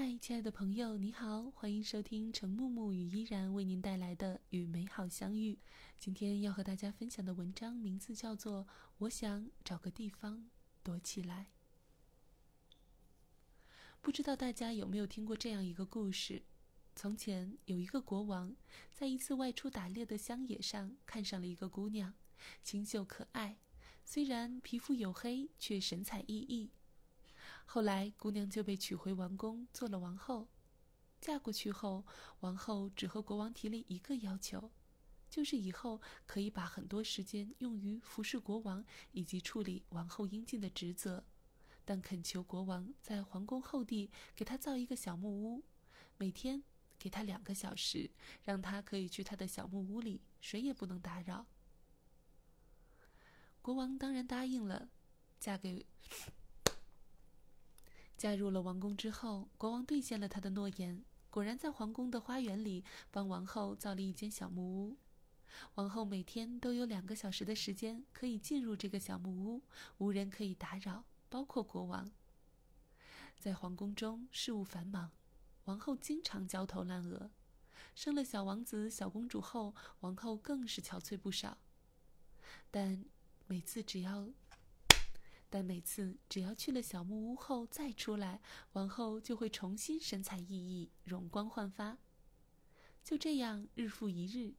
嗨，亲爱的朋友，你好，欢迎收听程木木与依然为您带来的《与美好相遇》。今天要和大家分享的文章名字叫做《我想找个地方躲起来》。不知道大家有没有听过这样一个故事？从前有一个国王，在一次外出打猎的乡野上看上了一个姑娘，清秀可爱，虽然皮肤黝黑，却神采奕奕。后来，姑娘就被娶回王宫，做了王后。嫁过去后，王后只和国王提了一个要求，就是以后可以把很多时间用于服侍国王以及处理王后应尽的职责，但恳求国王在皇宫后地给她造一个小木屋，每天给她两个小时，让她可以去她的小木屋里，谁也不能打扰。国王当然答应了，嫁给。嫁入了王宫之后，国王兑现了他的诺言，果然在皇宫的花园里帮王后造了一间小木屋。王后每天都有两个小时的时间可以进入这个小木屋，无人可以打扰，包括国王。在皇宫中事务繁忙，王后经常焦头烂额。生了小王子、小公主后，王后更是憔悴不少。但每次只要……但每次只要去了小木屋后再出来，王后就会重新神采奕奕、容光焕发。就这样日复一日，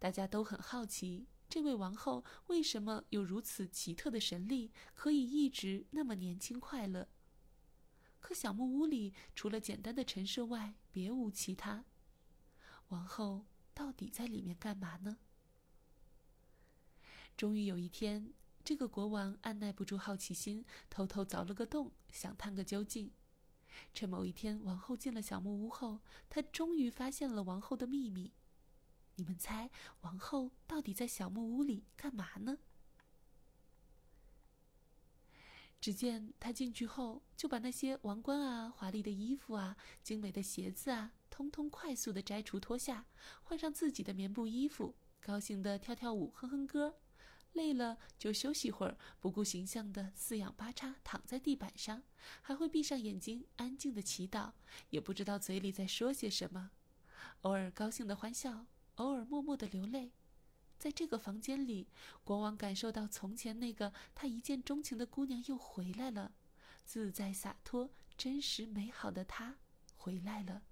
大家都很好奇，这位王后为什么有如此奇特的神力，可以一直那么年轻快乐。可小木屋里除了简单的陈设外，别无其他。王后到底在里面干嘛呢？终于有一天。这个国王按耐不住好奇心，偷偷凿了个洞，想探个究竟。趁某一天王后进了小木屋后，他终于发现了王后的秘密。你们猜，王后到底在小木屋里干嘛呢？只见他进去后，就把那些王冠啊、华丽的衣服啊、精美的鞋子啊，通通快速的摘除脱下，换上自己的棉布衣服，高兴的跳跳舞、哼哼歌。累了就休息会儿，不顾形象的四仰八叉躺在地板上，还会闭上眼睛安静的祈祷，也不知道嘴里在说些什么，偶尔高兴的欢笑，偶尔默默的流泪。在这个房间里，国王感受到从前那个他一见钟情的姑娘又回来了，自在洒脱、真实美好的她回来了。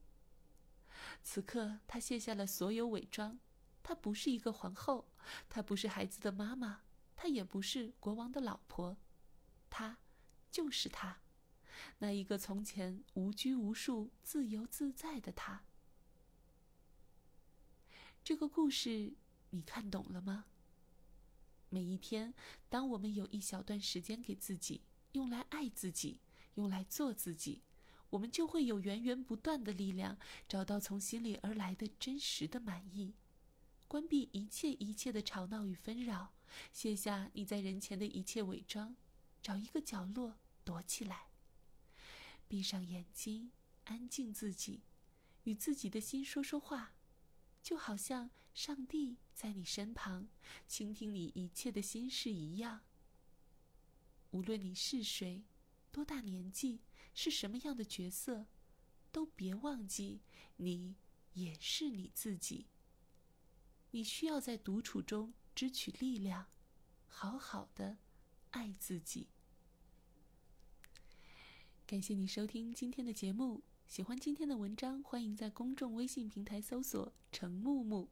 此刻，他卸下了所有伪装。她不是一个皇后，她不是孩子的妈妈，她也不是国王的老婆，她就是她，那一个从前无拘无束、自由自在的她。这个故事你看懂了吗？每一天，当我们有一小段时间给自己，用来爱自己，用来做自己，我们就会有源源不断的力量，找到从心里而来的真实的满意。关闭一切一切的吵闹与纷扰，卸下你在人前的一切伪装，找一个角落躲起来，闭上眼睛，安静自己，与自己的心说说话，就好像上帝在你身旁，倾听你一切的心事一样。无论你是谁，多大年纪，是什么样的角色，都别忘记，你也是你自己。你需要在独处中支取力量，好好的爱自己。感谢你收听今天的节目，喜欢今天的文章，欢迎在公众微信平台搜索“程木木”。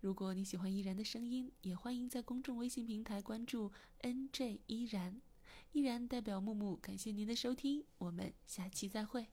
如果你喜欢依然的声音，也欢迎在公众微信平台关注 “nj 依然”，依然代表木木，感谢您的收听，我们下期再会。